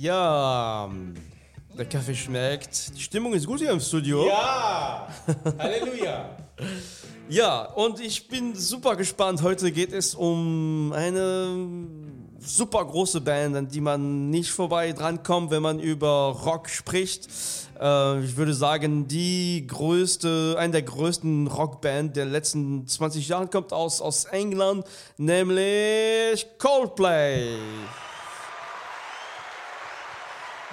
Ja, der Kaffee schmeckt. Die Stimmung ist gut hier im Studio. Ja! Halleluja! Ja, und ich bin super gespannt. Heute geht es um eine super große Band, an die man nicht vorbei drankommt, wenn man über Rock spricht. Äh, ich würde sagen, die größte, eine der größten Rockband der letzten 20 Jahre kommt aus, aus England, nämlich Coldplay.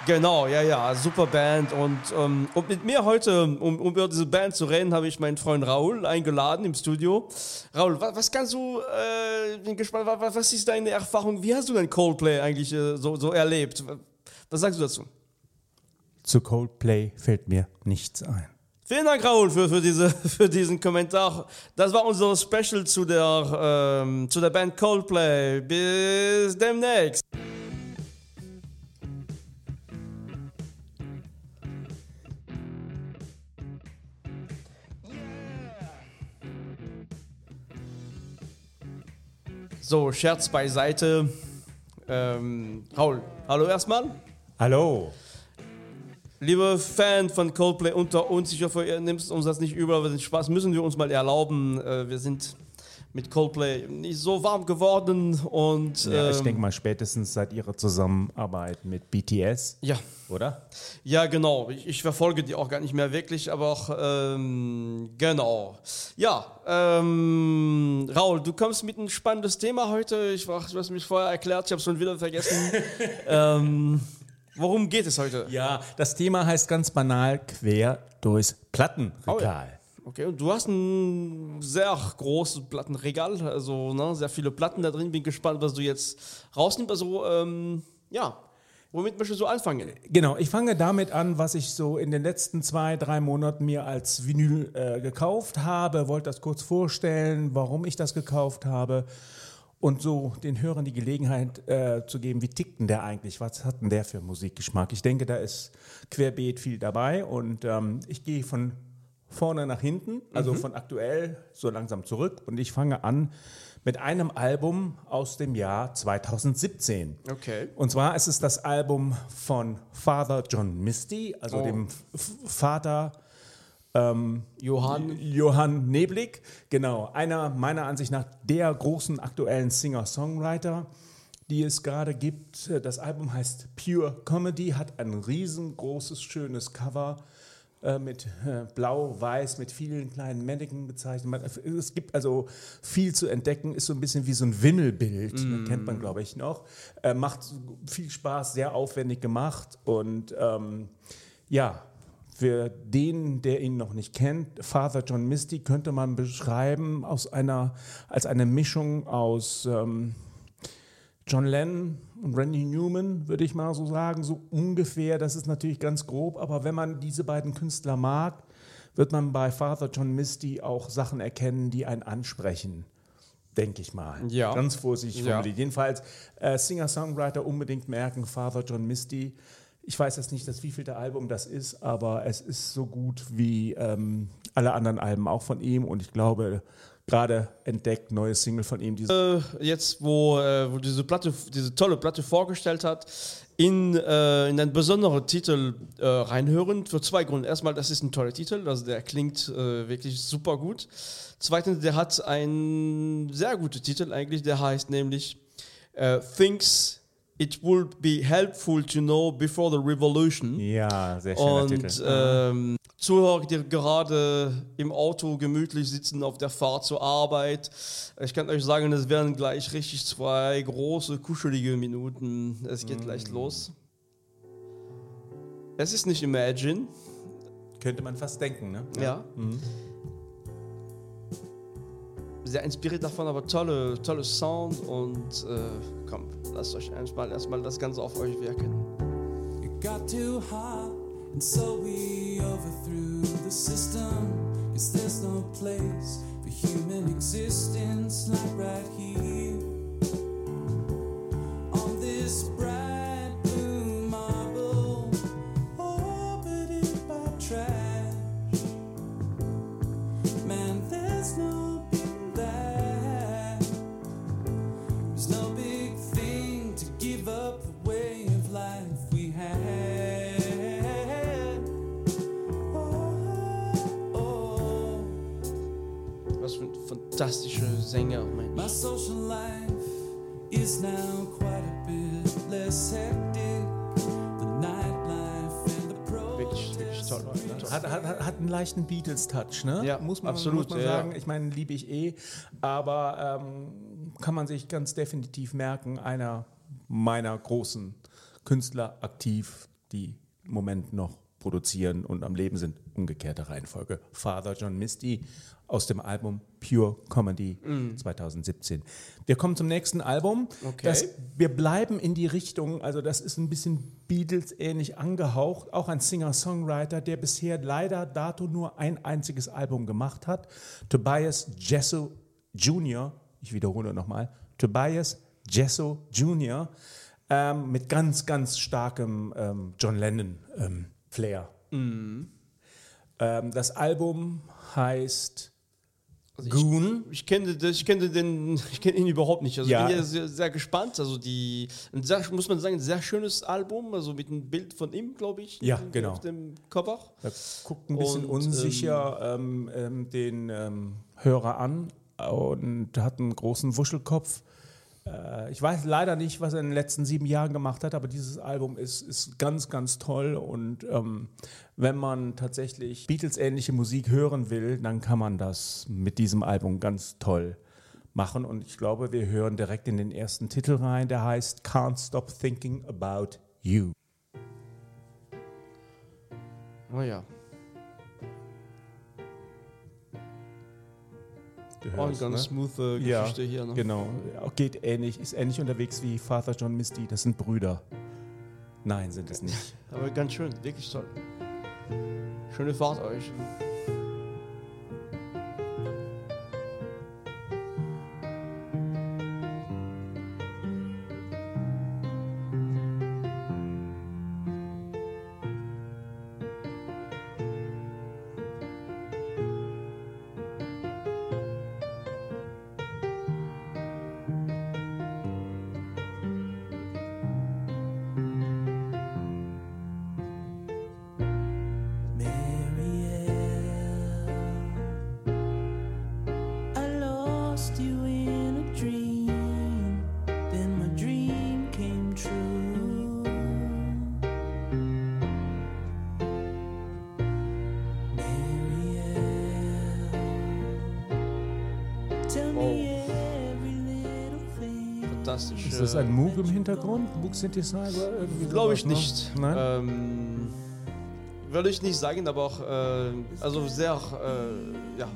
Genau, ja, ja, super Band. Und, ähm, und mit mir heute, um, um über diese Band zu reden, habe ich meinen Freund Raul eingeladen im Studio. Raul, was, was kannst du, äh, bin gespannt, was, was ist deine Erfahrung? Wie hast du denn Coldplay eigentlich äh, so, so erlebt? Was sagst du dazu? Zu Coldplay fällt mir nichts ein. Vielen Dank, Raul, für, für, diese, für diesen Kommentar. Das war unser Special zu der, ähm, zu der Band Coldplay. Bis demnächst. So, Scherz beiseite. Ähm, Raul, hallo erstmal. Hallo! Liebe Fan von Coldplay unter uns, ich hoffe, ihr nehmt uns das nicht über, den Spaß müssen wir uns mal erlauben. Äh, wir sind mit Coldplay nicht so warm geworden und. Ja, ich ähm, denke mal spätestens seit Ihrer Zusammenarbeit mit BTS, Ja, oder? ja, genau. Ich, ich verfolge die auch gar nicht mehr wirklich, aber auch, ähm, genau. Ja, ähm, Raul, du kommst mit ein spannendes Thema heute. Ich war, du hast mich vorher erklärt, ich habe es schon wieder vergessen. ähm, worum geht es heute? Ja, das Thema heißt ganz banal quer durchs Plattenregal. Okay, und du hast ein sehr großes Plattenregal, also ne, sehr viele Platten da drin. Bin gespannt, was du jetzt rausnimmst. Also, ähm, ja, womit möchtest du anfangen? Genau, ich fange damit an, was ich so in den letzten zwei, drei Monaten mir als Vinyl äh, gekauft habe. Wollte das kurz vorstellen, warum ich das gekauft habe. Und so den Hörern die Gelegenheit äh, zu geben, wie tickt denn der eigentlich? Was hat denn der für Musikgeschmack? Ich denke, da ist querbeet viel dabei. Und ähm, ich gehe von vorne nach hinten, also von aktuell so langsam zurück. Und ich fange an mit einem Album aus dem Jahr 2017. Okay. Und zwar ist es das Album von Father John Misty, also Oh. dem Vater Johann. Johann Neblig. Genau, einer meiner Ansicht nach der großen aktuellen Singer-Songwriter, die es gerade gibt. Das Album heißt Pure Comedy, hat ein riesengroßes, schönes Cover mit äh, blau-weiß, mit vielen kleinen Mannequin bezeichnet. Es gibt also viel zu entdecken, ist so ein bisschen wie so ein Wimmelbild, ne, kennt man glaube ich noch. Äh, macht viel Spaß, sehr aufwendig gemacht und ähm, ja, für den, der ihn noch nicht kennt, Father John Misty könnte man beschreiben aus einer, als eine Mischung aus ähm, John Lennon und Randy Newman, würde ich mal so sagen, so ungefähr. Das ist natürlich ganz grob, aber wenn man diese beiden Künstler mag, wird man bei Father John Misty auch Sachen erkennen, die einen ansprechen. Denke ich mal. Ja. Ganz vorsichtig Ja. formuliert. Jedenfalls äh, Singer-Songwriter unbedingt merken, Father John Misty. Ich weiß jetzt nicht, das wievielte Album das ist, aber es ist so gut wie ähm, alle anderen Alben auch von ihm und ich glaube, gerade entdeckt neue Single von ihm, die Jetzt, wo, äh, wo diese Platte, diese tolle Platte vorgestellt hat, in, äh, in einen besonderen Titel äh, reinhören. Für zwei Gründe. Erstmal, das ist ein toller Titel, also der klingt äh, wirklich super gut. Zweitens, der hat einen sehr guten Titel eigentlich, der heißt nämlich äh, Things It Would Be Helpful to Know Before the Revolution. Ja, sehr schöner Und Titel. ähm, Zuhörer, die gerade im Auto gemütlich sitzen auf der Fahrt zur Arbeit, ich kann euch sagen, es werden gleich richtig zwei große, kuschelige Minuten. Es geht Mm. gleich los. Es ist nicht Imagine, Könnte man fast denken, ne? ja. Sehr inspiriert davon, aber tolle, tolle Sound und äh, komm, lasst euch erstmal erstmal das Ganze auf euch wirken. It got too hot, and so we overthrew the system. Cause there's no place for human existence like right here. Toll. protests. Hat, hat, hat einen leichten Beatles-Touch, ne? Ja, muss man, absolut, muss man sagen. ja. Ich meine, liebe ich eh. Aber ähm, kann man sich ganz definitiv merken, einer meiner großen Künstler aktiv, die im Moment noch produzieren und am Leben sind. Umgekehrte Reihenfolge. Father John Misty aus dem Album Pure Comedy 2017. Wir kommen zum nächsten Album. Okay. Das, wir bleiben in die Richtung, also das ist ein bisschen Beatles-ähnlich angehaucht. Auch ein Singer-Songwriter, der bisher leider dato nur ein einziges Album gemacht hat. Tobias Jesso Jr., ich wiederhole nochmal, Tobias Jesso Jr., ähm, mit ganz, ganz starkem ähm, John Lennon-Flair. Ähm, das Album heißt Goon. Ich kenne, das- ich kenne den, ich kenne ihn überhaupt nicht. Also Ja. ich bin ja sehr, sehr gespannt. Also die, ein sehr, muss man sagen, ein sehr schönes Album, also mit einem Bild von ihm, glaube ich. Ja, irgendwie genau. Auf dem Cover. Er guckt ein bisschen Und, unsicher ähm, ähm, den ähm, Hörer an und hat einen großen Wuschelkopf. Äh, ich weiß leider nicht, was er in den letzten sieben Jahren gemacht hat, aber dieses Album ist, ist ganz, ganz toll. Und ähm, wenn man tatsächlich Beatles-ähnliche Musik hören will, dann kann man das mit diesem Album ganz toll machen. Und ich glaube, wir hören direkt in den ersten Titel rein, der heißt Can't Stop Thinking About You. Oh ja. Du Oh, eine ganz ne? smooth äh, Ja, Geschichte hier. Ne? Genau, geht ähnlich, ist ähnlich unterwegs wie Father John Misty. Das sind Brüder. Nein, sind es nicht. Aber ganz schön, wirklich toll. Schöne Fahrt euch. Ist das ein Moog im Hintergrund? Moog Synthesizer? Glaube ich ne? nicht. Nein? Ähm, würde ich nicht sagen, aber auch, äh, also sehr, äh, ja,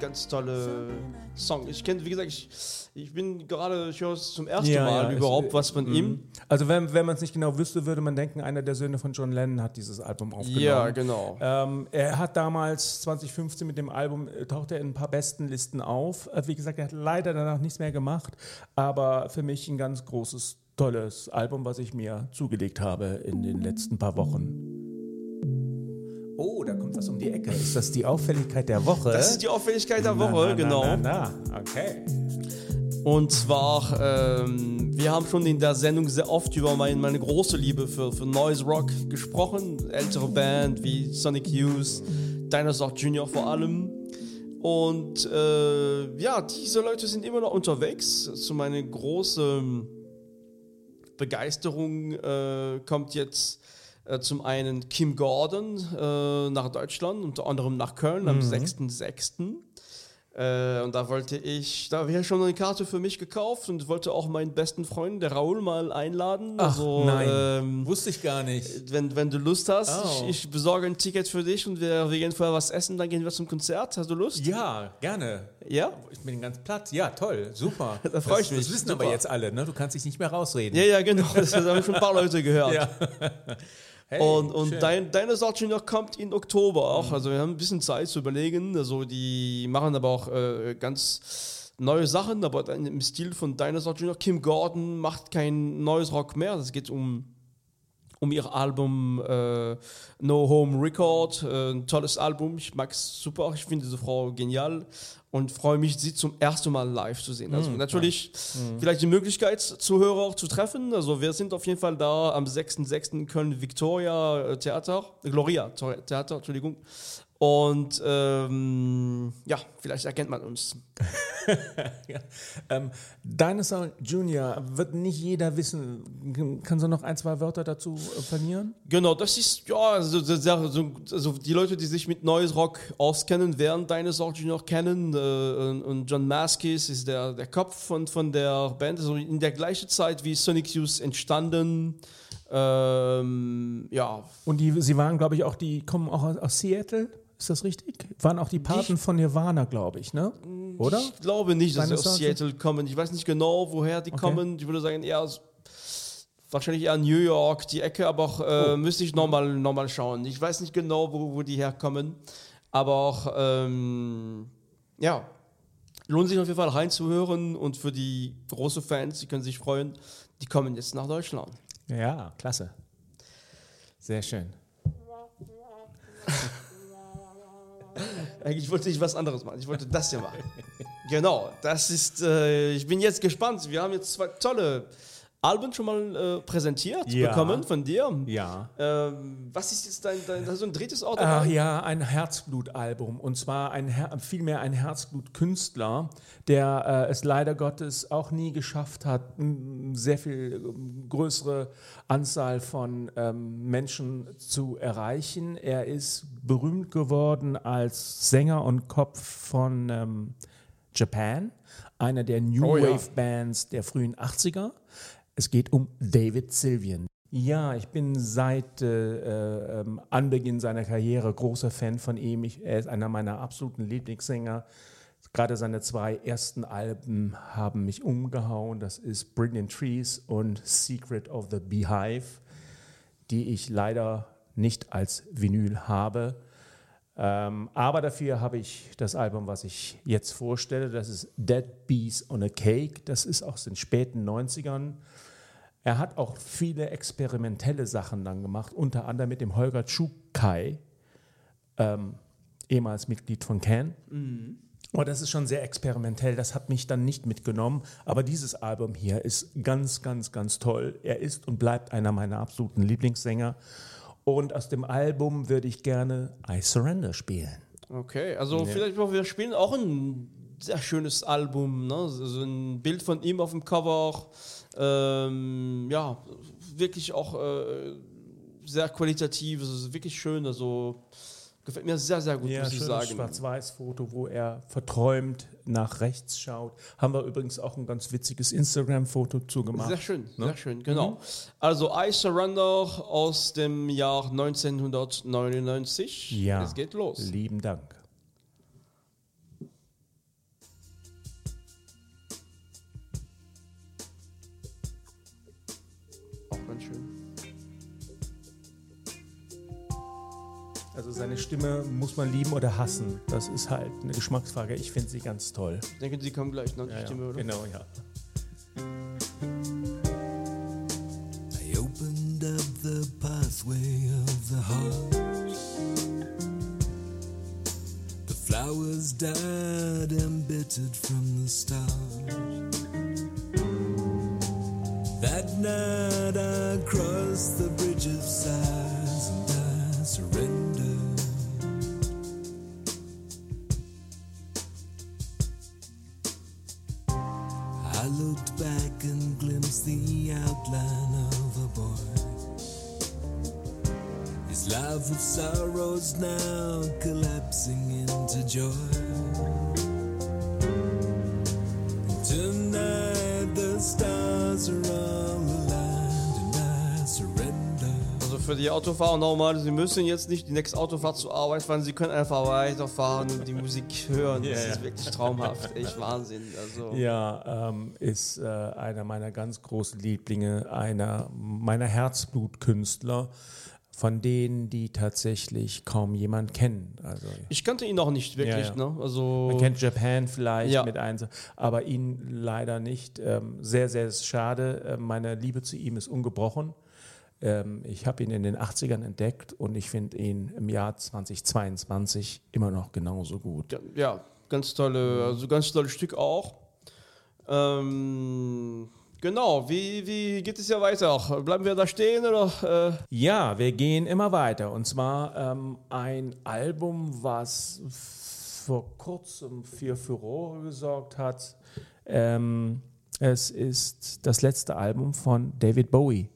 ganz tolle Song. Ich kenne, wie gesagt, ich, ich bin gerade, ich höre es zum ersten Ja, Mal ja, überhaupt es- was von ihm. Also wenn, wenn man es nicht genau wüsste, würde man denken, einer der Söhne von John Lennon hat dieses Album aufgenommen. Ja, genau. Ähm, er hat damals 2015 mit dem Album, äh, taucht er in ein paar besten Listen auf. Äh, wie gesagt, er hat leider danach nichts mehr gemacht, aber für mich ein ganz großes, tolles Album, was ich mir zugelegt habe in den letzten paar Wochen. Oh, da kommt was um die Ecke. Ist das die Auffälligkeit der Woche? Das ist die Auffälligkeit der Woche, Na, na, genau. Na, na, na. Okay. Und zwar, ähm, wir haben schon in der Sendung sehr oft über mein, meine große Liebe für, für Noise Rock gesprochen. Ältere Band wie Sonic Youth, Dinosaur Jr. vor allem. Und äh, ja, diese Leute sind immer noch unterwegs. Zu meiner großen Begeisterung äh, kommt jetzt zum einen Kim Gordon äh, nach Deutschland, unter anderem nach Köln am 6.6. Äh, und da wollte ich, da wäre schon eine Karte für mich gekauft und wollte auch meinen besten Freund, der Raoul, mal einladen. Ach, also, nein. Ähm, Wusste ich gar nicht. wenn, wenn du Lust hast, Oh. ich, ich besorge ein Ticket für dich und wir, wir gehen vorher was essen, dann gehen wir zum Konzert. Hast du Lust? Ja, gerne. Ja? Ich bin ganz platt. Ja, toll, super. Da freu ich das, mich. Das wissen Super. aber jetzt alle, ne? Du kannst dich nicht mehr rausreden. Ja, ja, genau. Das haben schon ein paar Leute gehört. Ja. Hey, Und, und schön. dein, deine noch kommt in Oktober auch. Also wir haben ein bisschen Zeit zu überlegen. Also die machen aber auch äh, ganz neue Sachen, aber im Stil von Dinosaur Jr. Kim Gordon macht kein neues Rock mehr. Es geht um, um ihr Album äh, No Home Record. Äh, ein tolles Album. Ich mag es super. Ich finde diese Frau genial. und freue mich, sie zum ersten Mal live zu sehen. Also natürlich vielleicht die Möglichkeit, Zuhörer auch zu treffen. Also wir sind auf jeden Fall da am 6.6. Köln Victoria äh, Theater, Gloria Theater, Entschuldigung. Und ähm, ja, vielleicht erkennt man uns. ja. ähm, Dinosaur Junior wird nicht jeder wissen. Kannst du noch ein, zwei Wörter dazu äh, verlieren? Genau, das ist, ja, also, also die Leute, die sich mit Noise Rock auskennen, werden Dinosaur Junior kennen. Äh, und, John Maskis ist der, der Kopf von, von der Band. Also in der gleichen Zeit wie Sonic Youth entstanden. Ähm, ja, Und die, sie waren, glaube ich, auch, die kommen auch aus Seattle. Ist das richtig? Waren auch die Paten von Nirvana, glaube ich, ne? Oder? Ich glaube nicht, dass sie aus Seattle kommen. Ich weiß nicht genau, woher die kommen. Ich würde sagen, eher aus, wahrscheinlich eher New York, die Ecke, aber auch, äh, müsste ich nochmal noch mal schauen. Ich weiß nicht genau, wo, wo die herkommen. Aber auch, ähm, ja, lohnt sich auf jeden Fall reinzuhören und für die großen Fans, die können sich freuen, die kommen jetzt nach Deutschland. Ja, klasse. Sehr schön. Eigentlich wollte ich was anderes machen. Ich wollte das hier machen. genau, das ist, äh, ich bin jetzt gespannt. Wir haben jetzt zwei tolle Alben schon mal äh, präsentiert Ja. bekommen von dir. Ja. Ähm, was ist jetzt dein, dein so ein drittes Auto? Ach ja, ein Herzblutalbum. Und zwar ein Her vielmehr ein Herzblutkünstler, der äh, es leider Gottes auch nie geschafft hat, sehr viel ähm, größere Anzahl von ähm, Menschen zu erreichen. Er ist berühmt geworden als Sänger und Kopf von ähm, Japan, einer der New Oh ja. Wave Bands der frühen 80er. Es geht um David Sylvian. Ja, ich bin seit äh, ähm, Anbeginn seiner Karriere großer Fan von ihm. Ich, er ist einer meiner absoluten Lieblingssänger. Gerade seine zwei ersten Alben haben mich umgehauen. Das ist Brilliant Trees und Secret of the Beehive, die ich leider nicht als Vinyl habe. Ähm, aber dafür habe ich das Album, was ich jetzt vorstelle. Das ist Dead Bees on a Cake. Das ist aus den späten 90ern. Er hat auch viele experimentelle Sachen dann gemacht, unter anderem mit dem Holger Tschukai, ähm, ehemals Mitglied von Can. Und das ist schon sehr experimentell, das hat mich dann nicht mitgenommen. Aber dieses Album hier ist ganz, ganz, ganz toll. Er ist und bleibt einer meiner absoluten Lieblingssänger. Und aus dem Album würde ich gerne I Surrender spielen. Okay, also vielleicht auch, wir spielen auch ein sehr schönes Album, ne? so ein Bild von ihm auf dem Cover, ähm, ja, wirklich auch äh, sehr qualitativ, es ist wirklich schön, also gefällt mir sehr, sehr gut, muss ich sagen. Schwarz-Weiß-Foto, wo er verträumt nach rechts schaut. Haben wir übrigens auch ein ganz witziges Instagram-Foto zugemacht. Sehr schön, sehr schön, genau. Also I Surrender aus dem Jahr 1999. Ja. Es geht los. Lieben Dank. Seine Stimme muss man lieben oder hassen. Das ist halt eine Geschmacksfrage. Ich finde sie ganz toll. Ich denke, Sie kommen gleich? Die Ja, ja. Stimme, oder? Genau, ja. I opened up the pathway of the heart. The flowers died embittered from the start. That night I crossed the joy. Tonight the stars are all aligned and I surrender. Also für die Autofahrer nochmal, Sie müssen jetzt nicht die nächste Autofahrt zur Arbeit fahren, Sie können einfach weiterfahren und die Musik hören. Das Ja, ist wirklich traumhaft, echt Wahnsinn. Also Ja, ähm, ist äh, einer meiner ganz großen Lieblinge, einer meiner Herzblutkünstler, von denen, die tatsächlich kaum jemand kennen. Also ich kannte ihn auch nicht wirklich, Ja, ja. ne? Also Man kennt Japan vielleicht Ja. mit eins, aber ihn leider nicht. Ähm, sehr, sehr schade. Ähm, meine Liebe zu ihm ist ungebrochen. Ähm, ich habe ihn in den 80ern entdeckt und ich finde ihn im Jahr 2022 immer noch genauso gut. ja, Ganz tolle, also ganz tolle Stück auch. Ähm, genau, wie, wie geht es ja weiter? Bleiben wir da stehen oder? Äh? Ja, wir gehen immer weiter. Und zwar ähm, ein Album, was vor kurzem für Furore gesorgt hat. Ähm, es ist das letzte Album von David Bowie.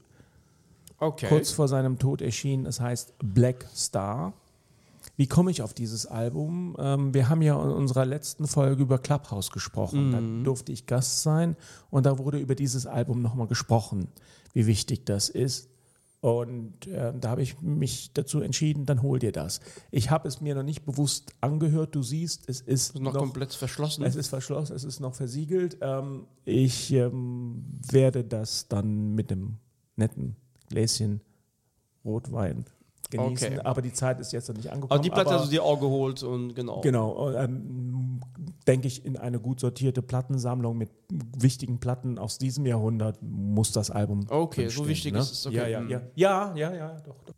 Okay. Kurz vor seinem Tod erschienen. Es heißt Black Star. Wie komme ich auf dieses Album? Ähm, wir haben ja in unserer letzten Folge über Clubhouse gesprochen. Da durfte ich Gast sein und da wurde über dieses Album nochmal gesprochen, wie wichtig das ist. Und äh, da habe ich mich dazu entschieden, dann hol dir das. Ich habe es mir noch nicht bewusst angehört. Du siehst, es ist noch, komplett verschlossen. es ist verschlossen, es ist noch versiegelt. Ähm, ich ähm, werde das dann mit einem netten Gläschen Rotwein genießen. Okay. Aber die Zeit ist jetzt noch nicht angekommen. also die Platte aber, hast du dir auch geholt und genau. Genau, ähm, denke ich, in eine gut sortierte Plattensammlung mit wichtigen Platten aus diesem Jahrhundert muss das Album. Okay, so wichtig ne? ist es, okay. Ja, ja, Mhm. ja, ja, ja, ja, doch. doch.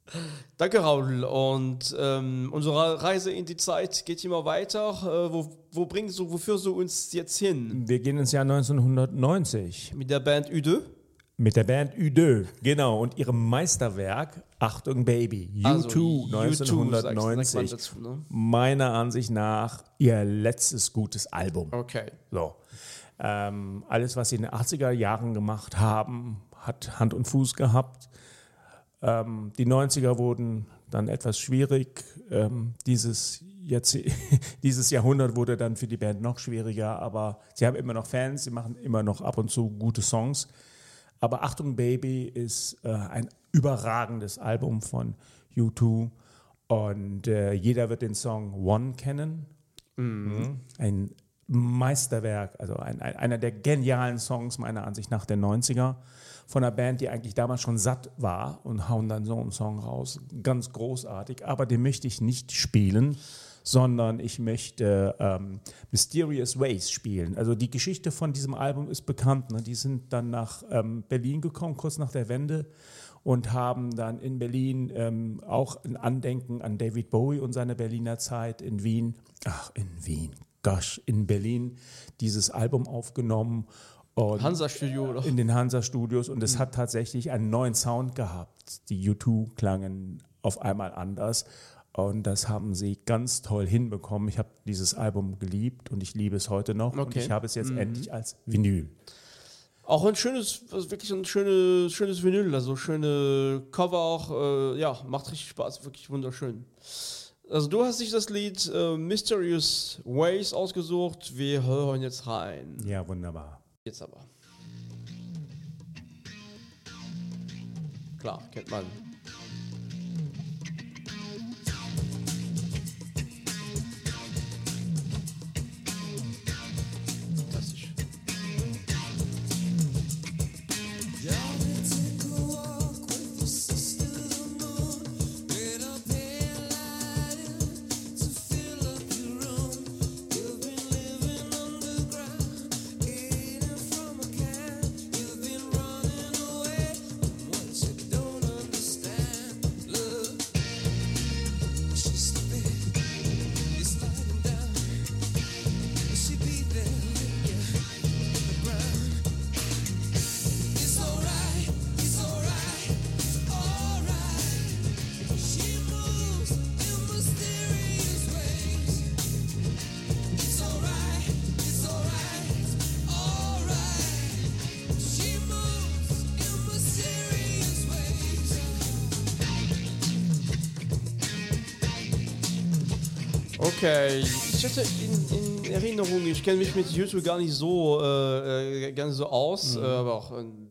Danke, Raul. Und ähm, unsere Reise in die Zeit geht immer weiter. Äh, wo, wo bringst du, wo führst du uns jetzt hin? Wir gehen ins Jahr 1990 Mit der Band Ü2? Mit der Band Ü2, genau, und ihrem Meisterwerk Achtung Baby, U2 Also, U2 sagst- sagt man 1990. dazu, ne? Meiner Ansicht nach ihr letztes gutes Album. Okay. So. Ähm, alles, was sie in den 80er Jahren gemacht haben, hat Hand und Fuß gehabt. Ähm, die 90er wurden dann etwas schwierig. Ähm, dieses, jetzt, dieses Jahrhundert wurde dann für die Band noch schwieriger, aber sie haben immer noch Fans, sie machen immer noch ab und zu gute Songs. Aber Achtung Baby ist äh, ein überragendes Album von U2 und äh, jeder wird den Song One kennen. Mhm. Ein Meisterwerk, also ein, ein, einer der genialen Songs meiner Ansicht nach der 90er von einer Band, die eigentlich damals schon satt war und hauen dann so einen Song raus. Ganz großartig, aber den möchte ich nicht spielen, sondern ich möchte ähm, Mysterious Ways spielen. Also die Geschichte von diesem Album ist bekannt. Ne? Die sind dann nach ähm, Berlin gekommen, kurz nach der Wende und haben dann in Berlin ähm, auch ein Andenken an David Bowie und seine Berliner Zeit in Wien, ach in Wien, gosh, in Berlin dieses Album aufgenommen. Und Hansa-Studio oder? in den Hansa-Studios und es hat tatsächlich einen neuen Sound gehabt. Die U2 klangen auf einmal anders und das haben sie ganz toll hinbekommen. Ich habe dieses Album geliebt und ich liebe es heute noch und Okay. ich habe es jetzt endlich als Vinyl. Auch ein schönes, wirklich ein schönes, schönes Vinyl, also schöne Cover auch, äh, ja, macht richtig Spaß, wirklich wunderschön. Also du hast dich das Lied äh, Mysterious Ways ausgesucht, wir hören jetzt rein. Ja, wunderbar. Jetzt aber. Klar, kennt man. Okay, ich hatte in, in Erinnerung, ich kenne mich mit YouTube gar nicht so, äh, äh, gar nicht so aus, äh, aber auch. ähm,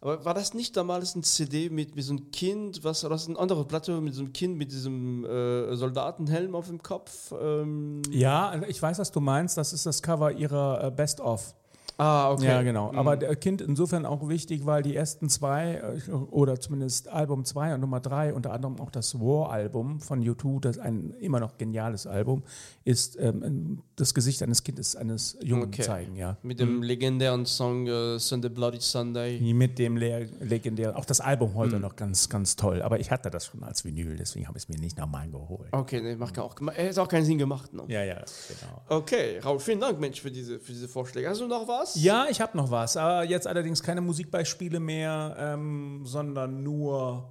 aber war das nicht damals ein CD mit, mit so einem Kind, was, das ist eine andere Platte mit so einem Kind mit diesem äh, Soldatenhelm auf dem Kopf? Ähm, Ja, ich weiß, was du meinst. Das ist das Cover ihrer äh, Best-of. Ah, okay. Ja, genau. Aber der Kind insofern auch wichtig, weil die ersten zwei, äh, oder zumindest Album 2 und Nummer 3, unter anderem auch das War-Album von U2, das ein immer noch geniales Album, ist ähm, das Gesicht eines Kindes, eines Jungen Okay. zeigen, ja. Mit dem legendären Song äh, Sunday Bloody Sunday. Mit dem le legendären, auch das Album heute noch ganz, ganz toll. Aber ich hatte das schon als Vinyl, deswegen habe ich es mir nicht nochmal geholt. Okay, nee, macht auch, er hat auch keinen Sinn gemacht. Ne? Ja, ja, genau. Okay, Raul, vielen Dank, Mensch, für diese, für diese Vorschläge. Hast du noch was? Ja, ich habe noch was. Aber jetzt allerdings keine Musikbeispiele mehr, ähm, sondern nur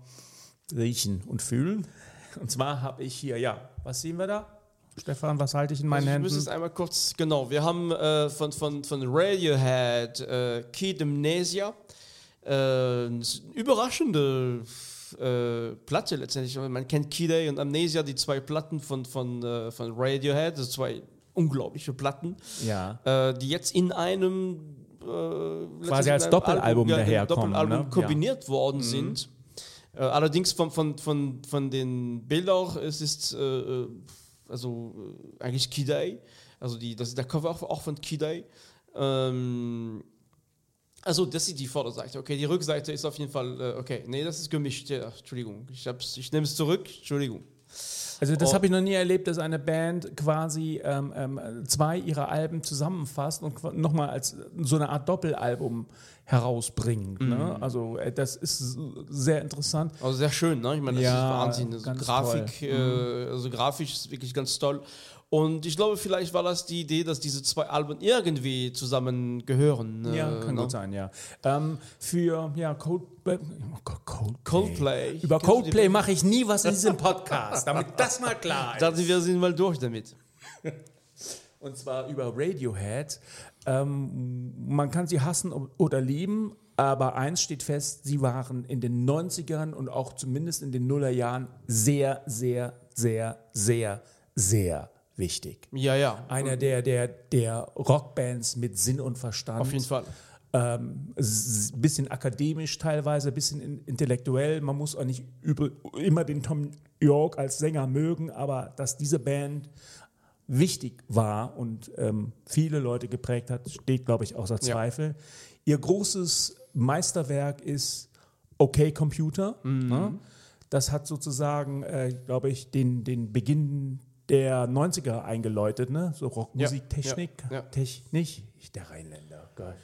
riechen und fühlen. Und zwar habe ich hier, ja, was sehen wir da? Stefan, was halte ich in meinen Also ich muss es Händen? einmal kurz, genau, wir haben äh, von, von, von Radiohead äh, Kid Amnesia. Äh, eine überraschende äh, Platte letztendlich. Man kennt Kid A und Amnesia, die zwei Platten von, von, äh, von Radiohead, also zwei unglaubliche Platten, Ja. äh, die jetzt in einem äh, Quasi als Doppelalbum ja, genau, daherkommen, Doppelalbum ne? kombiniert worden sind. Äh, allerdings von, von, von, von den Bildern es ist äh, äh, also äh, eigentlich Kidai. Also die, das ist der Cover auch, auch von Kidai. Ähm, also das ist die Vorderseite. Okay, die Rückseite ist auf jeden Fall okay. Nee, das ist gemischt. Ja, Entschuldigung. Ich, ich nehme es zurück. Entschuldigung. Also das Oh. habe ich noch nie erlebt, dass eine Band quasi ähm, ähm, zwei ihrer Alben zusammenfasst und nochmal als so eine Art Doppelalbum herausbringt. Mhm. Ne? Also äh, das ist sehr interessant. Also sehr schön, ne? Ich meine, das Ja, ist Wahnsinn. Also Grafik, äh, also grafisch ist wirklich ganz toll. Und ich glaube, vielleicht war das die Idee, dass diese zwei Alben irgendwie zusammengehören. äh, Ja, kann ne? gut sein, ja. Ähm, für ja, Coldplay, oh Gott, Coldplay. Coldplay. Über Kennst Coldplay mache ich nie was in diesem Podcast, damit das mal klar ist. dachte, wir sind mal durch damit. Und zwar über Radiohead. Ähm, man kann sie hassen oder lieben, aber eins steht fest, sie waren in den 90ern und auch zumindest in den Nullerjahren sehr, sehr, sehr, sehr, sehr wichtig. Ja, ja. Einer der, der, der Rockbands mit Sinn und Verstand. Auf jeden Fall. ähm, bisschen akademisch teilweise, bisschen in, intellektuell. Man muss auch nicht über, immer den Tom York als Sänger mögen, aber dass diese Band wichtig war und ähm, viele Leute geprägt hat, steht, glaube ich, außer Ja. Zweifel. Ihr großes Meisterwerk ist Okay Computer. Mhm. Ne? Das hat sozusagen, äh, glaube ich, den, den Beginn der 90er eingeläutet, ne? so Rockmusiktechnik. Ja, ja. Technik, ich der Rheinländer, Gott,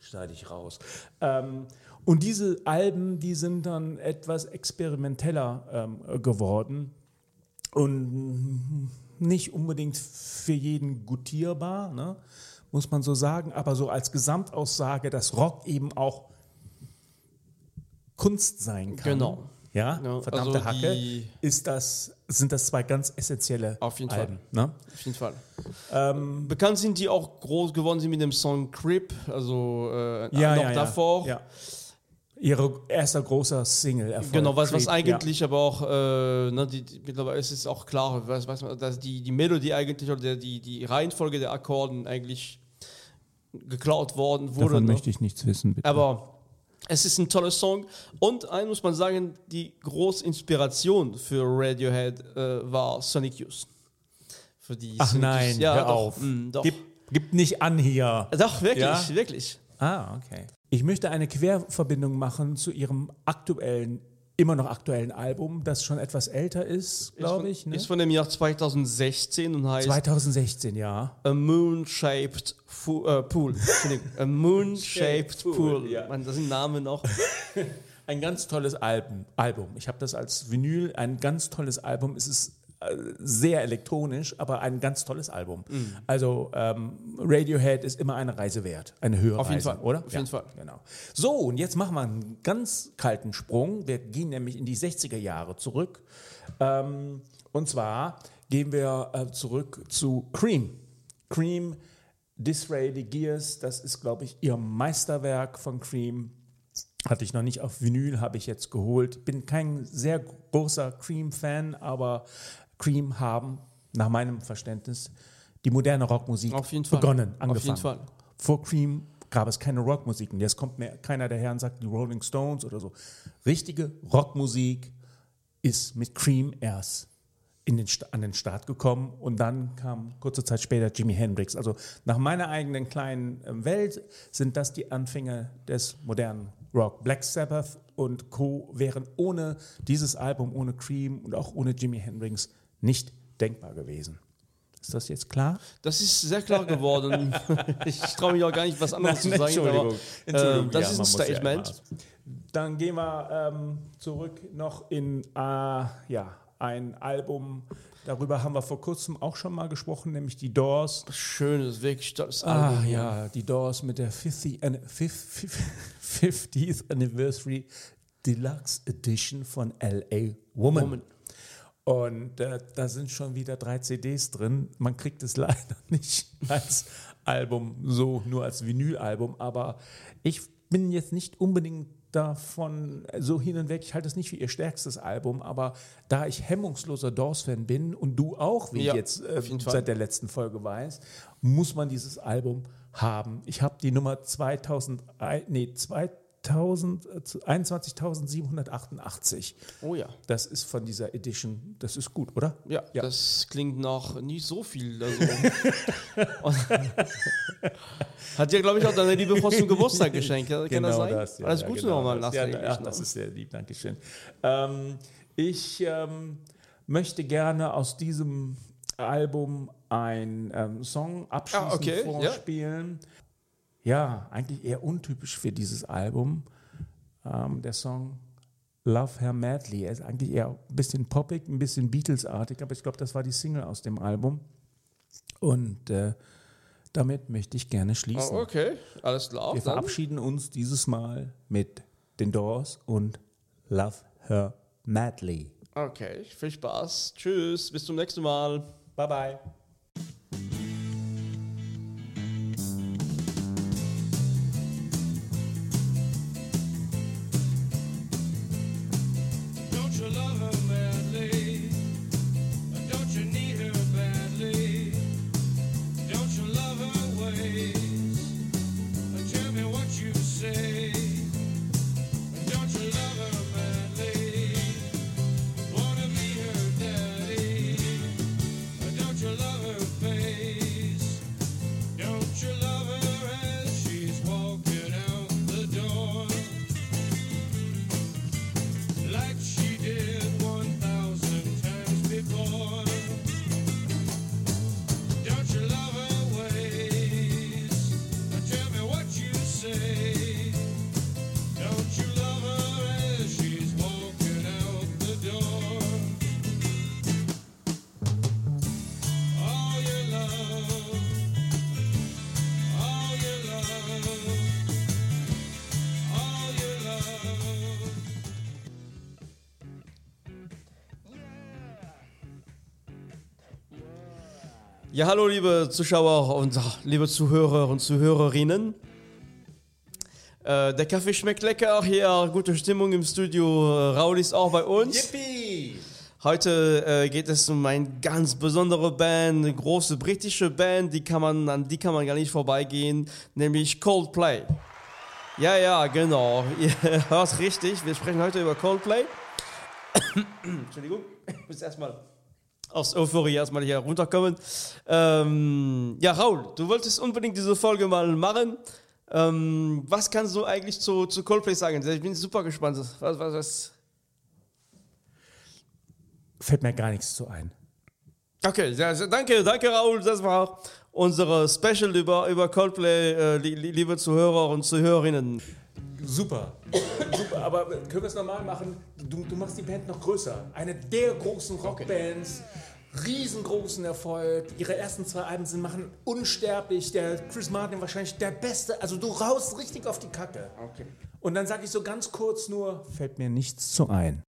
schneide ich raus. Ähm, und diese Alben, die sind dann etwas experimenteller ähm, geworden und nicht unbedingt für jeden gutierbar, ne? muss man so sagen, aber so als Gesamtaussage, dass Rock eben auch Kunst sein kann. Genau. Ja, Ja, verdammte also Hacke, ist das, sind das zwei ganz essentielle Auf jeden Alben. Ne? Auf jeden Fall. Ähm, Bekannt sind die auch groß geworden sind mit dem Song Crip, also äh, ja, noch ja, davor. Ja. ja. Ihre erster großer Single Erfolg. Genau, was, was eigentlich aber auch, äh, ne, die, die, mittlerweile ist es auch klar, weiß man, dass die, die Melodie eigentlich oder der, die, die Reihenfolge der Akkorden eigentlich geklaut worden ja. wurde. Davon ne? möchte ich nichts wissen, bitte. Aber es ist ein toller Song und ein muss man sagen, die große Inspiration für Radiohead äh, war Sonic Youth. Für die Ach Sonic nein, Youth- ja, hör doch, auf. mm, doch. Gib, gib nicht an hier. doch, wirklich, Ja? wirklich. Ah, okay. Ich möchte eine Querverbindung machen zu ihrem aktuellen, immer noch aktuellen Album, das schon etwas älter ist, glaube ich. Ne? Ist von dem Jahr 2016 und heißt 2016, ja. A Moon-Shaped Fu- äh, Pool. A Moon-Shaped Pool, Pool. ja. Mann, das sind Namen noch. Ein ganz tolles Album. Album. Ich habe das als Vinyl, ein ganz tolles Album. Es ist sehr elektronisch, aber ein ganz tolles Album. Mhm. Also ähm, Radiohead ist immer eine Reise wert, eine höhere Auf jeden Reise, Fall, oder? auf jeden Fall. Genau. So, und jetzt machen wir einen ganz kalten Sprung. Wir gehen nämlich in die 60er Jahre zurück. Ähm, und zwar gehen wir äh, zurück zu Cream. Cream, Disraeli Gears, das ist, glaube ich, ihr Meisterwerk von Cream. Hatte ich noch nicht auf Vinyl, habe ich jetzt geholt. Bin kein sehr großer Cream-Fan, aber Cream haben, nach meinem Verständnis, die moderne Rockmusik begonnen, Auf angefangen. jeden Fall. Vor Cream gab es keine Rockmusik. Und jetzt kommt mir keiner der Herren sagt, die Rolling Stones oder so. Richtige Rockmusik ist mit Cream erst in den, an den Start gekommen und dann kam kurze Zeit später Jimi Hendrix. Also nach meiner eigenen kleinen äh, Welt sind das die Anfänge des modernen Rock. Black Sabbath und Co. wären ohne dieses Album, ohne Cream und auch ohne Jimi Hendrix nicht denkbar gewesen. Ist das jetzt klar? Das ist sehr klar geworden. ich traue mich auch gar nicht, was anderes zu sagen. Entschuldigung. aber, Entschuldigung. ähm, das Ja, ist ein ja Statement. immer- Dann gehen wir ähm, zurück noch in äh, ja, ein Album. Darüber haben wir vor kurzem auch schon mal gesprochen, nämlich die Doors. Schönes, wirklich tolles Ah Album. ja, die Doors mit der 50, an- fif- fif- 50th Anniversary Deluxe Edition von LA Woman. Woman. Und äh, da sind schon wieder drei CDs drin. Man kriegt es leider nicht als Album, so nur als Vinylalbum. Aber ich bin jetzt nicht unbedingt davon so hin und weg. Ich halte es nicht für ihr stärkstes Album, aber da ich hemmungsloser Doors-Fan bin und du auch, wie Ja, ich jetzt äh, seit der letzten Folge weiß, muss man dieses Album haben. Ich habe die Nummer 2000, nee, 2000, äh, 21.788. Oh ja. Das ist von dieser Edition, das ist gut, oder? ja. Ja. das klingt nach nicht so viel. Also. Hat dir, glaube ich, auch deine liebe Frau zum Geburtstag geschenkt. Kann Genau das sein? das. Ja, Alles ja, Gute genau nochmal das. Ja, nachträglich. ach, das ist sehr lieb, danke schön. Ähm, ich ähm, möchte gerne aus diesem Album einen ähm, Song abschließend Ah, okay, ja. vorspielen. Ja. Eigentlich eher untypisch für dieses Album. Ähm, der Song Love Her Madly. Er ist eigentlich eher ein bisschen poppig, ein bisschen Beatles-artig, aber ich glaube, das war die Single aus dem Album. Und äh, damit möchte ich gerne schließen. Oh, okay, alles klar. Wir Dann- verabschieden uns dieses Mal mit den Doors und Love Her Madly. Okay, viel Spaß. Tschüss, bis zum nächsten Mal. Bye bye. Ja, hallo liebe Zuschauer und liebe Zuhörer und Zuhörerinnen. Äh, der Kaffee schmeckt lecker, hier gute Stimmung im Studio. Raul ist auch bei uns. Yippie! Heute äh, geht es um eine ganz besondere Band, eine große britische Band, die kann man, an die kann man gar nicht vorbeigehen, nämlich Coldplay. Ja, ja, genau. Ihr hört richtig, wir sprechen heute über Coldplay. Entschuldigung, ich muss erstmal aus Euphorie erstmal hier runterkommen. Ähm, ja, Raul, du wolltest unbedingt diese Folge mal machen. Ähm, was kannst du eigentlich zu, zu Coldplay sagen? Ich bin super gespannt. Was, was, was? Fällt mir gar nichts zu ein. Okay, ja, danke, danke Raul. Das war unsere Special über, über Coldplay, äh, li, li- liebe Zuhörer und Zuhörerinnen. Super. Super, aber können wir es normal machen? Du, du machst die Band noch größer. Eine der großen Rockbands, riesengroßen Erfolg. Ihre ersten zwei Alben sind machen unsterblich. Der Chris Martin wahrscheinlich der Beste. Also du raust richtig auf die Kacke. Okay. Und dann sage ich so ganz kurz nur, fällt mir nichts zu ein.